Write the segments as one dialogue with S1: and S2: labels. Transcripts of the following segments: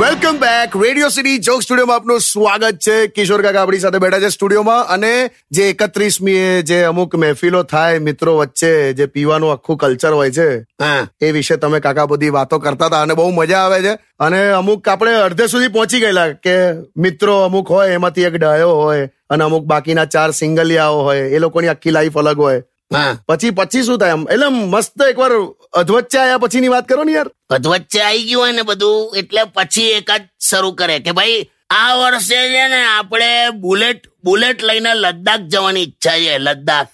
S1: Welcome back radio city joke સ્ટુડિયોમાં આપનું સ્વાગત છે. કિશોર કાકા આપણી સાથે બેઠા છે સ્ટુડિયોમાં અને જે એકત્રીસમી એ જે અમુક મહેફિલો થાય મિત્રો વચ્ચે જે પીવાનું આખું કલ્ચર હોય છે એ વિશે તમે કાકા બધી વાતો કરતા હતા અને બહુ મજા આવે છે. અને અમુક આપણે અડધે સુધી પહોંચી ગયેલા કે મિત્રો અમુક હોય એમાંથી એક ડાયો હોય અને અમુક બાકીના ચાર સિંગલિયાઓ હોય એ લોકોની આખી લાઈફ અલગ હોય. પછી પછી શું થાય? એટલે મસ્ત એકવાર અધવચ્ચે આયા પછીની વાત કરો ને યાર.
S2: અધવચ્ચે આવી ગયું હોય ને બધું એટલે પછી એક જ શરૂ કરે કે ભાઈ આ વર્ષે છે ને આપણે બુલેટ બુલેટ લઈને લદ્દાખ જવાની ઈચ્છા છે લદ્દાખ.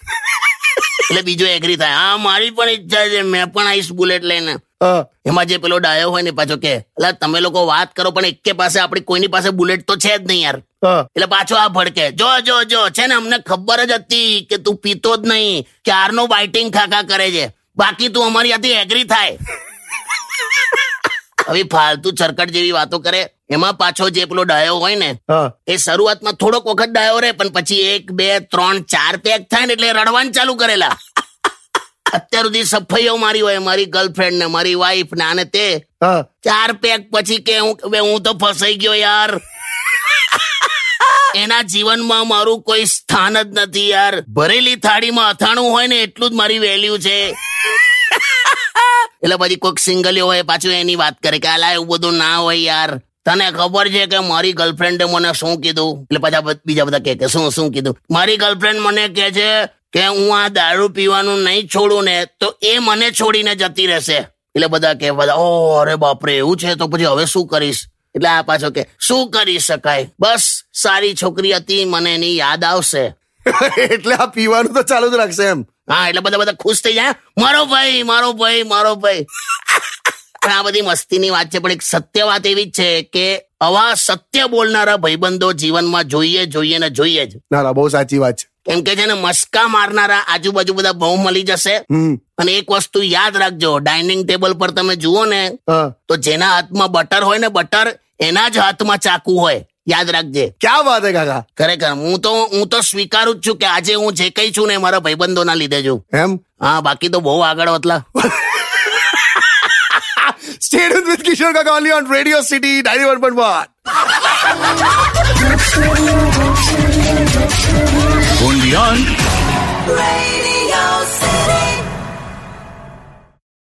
S2: એટલે બીજો એગ્રી થાય. હા મારી પણ ઈચ્છા છે મેં પણ આવીશ બુલેટ લઈને. એમાં જે પેલો ડાયો હોય ને પાછો કે એટલે તમે લોકો વાત કરો પણ એકે પાસે આપણી કોઈની પાસે બુલેટ તો છે જ નહીં યાર. એટલે પાછો આ ભડકે જો જો જો છે ને અમને ખબર જ હતી કે તું પીતો જ નહીં ક્યારનો બાઇટિંગ ખાખા કરે છે. બાકી તું અમારી આથી એગ્રી થાય. હવે ફાલતુ ચરકટ જેવી વાતો કરે. એમાં પાછો જે પેલો ડાયો હોય ને એ શરૂઆતમાં થોડોક વખત ડાયો રે પણ પછી એક બે ત્રણ ચાર પેક થાય ને એટલે રડવાનું ચાલુ કરેલા. અત્યાર સુધી સફાઈઓ મારી હોય મારી ગર્લફ્રેન્ડ ને મારી વાઈફ ને આને તે ચાર પેક પછી કે હું હું તો ફસાઈ ગયો યાર. એના જીવનમાં મારું કોઈ સ્થાન જ નથી યાર. ભરેલી થાળીમાં અથાણું હોય ને એટલું જ મારી વેલ્યુ છે. એટલે પછી કોઈક સિંગલ હોય પાછું એની વાત કરે કે આલા એવું બધું ના હોય યાર. તને ખબર છે કે મારી ગર્લફ્રેન્ડે મને શું કીધું? એટલે પાછા બીજા બધા કે શું શું કીધું? મારી ગર્લફ્રેન્ડ મને કે છે કે હું આ દારૂ પીવાનું નહીં છોડું ને તો એ મને છોડીને જતી રહેશે. એટલે બધા કે બધા ઓ અરે બાપરે એવું છે? તો પછી હવે શું કરીશ? એટલે આ પાછો કે શું કરી શકાય? બસ સારી છોકરી હતી મને એની યાદ આવશે.
S1: એટલે આ પીવાનું તો ચાલુ જ રાખશે એમ.
S2: હા એટલે બધા બધા ખુશ થઈ જાય મારો ભાઈ મારો ભાઈ મારો ભાઈ. આ બધી મસ્તીની વાત છે પણ એક સત્ય વાત એવી છે કે આવા સત્ય બોલનારા ભાઈબંધો જીવનમાં જોઈએ જોઈએ ને જોઈએ જ.
S1: ના બહુ સાચી વાત છે.
S2: કેમ કે છે ને મસ્કા મારનારા આજુબાજુ બધા બહુ મળી જશે.
S1: હમ.
S2: અને એક વસ્તુ યાદ રાખજો ડાઇનિંગ ટેબલ પર તમે જુઓ ને તો જેના હાથમાં બટર હોય ને બટર એના જ હાથમાં ચાકુ હોય. યાદ રાખજે.
S1: ક્યાં વાત હે કાકા?
S2: ખરેખર હું તો હું તો સ્વીકારું જ છું કે આજે હું જે કઈ છું ને મારા ભાઈબંધોના લીધે છું.
S1: એમ?
S2: હા બાકી તો બહુ આગળ વતલા.
S1: Stay tuned with Kishore Kaka only on Radio City 91.1.
S3: Going beyond.
S4: Radio City.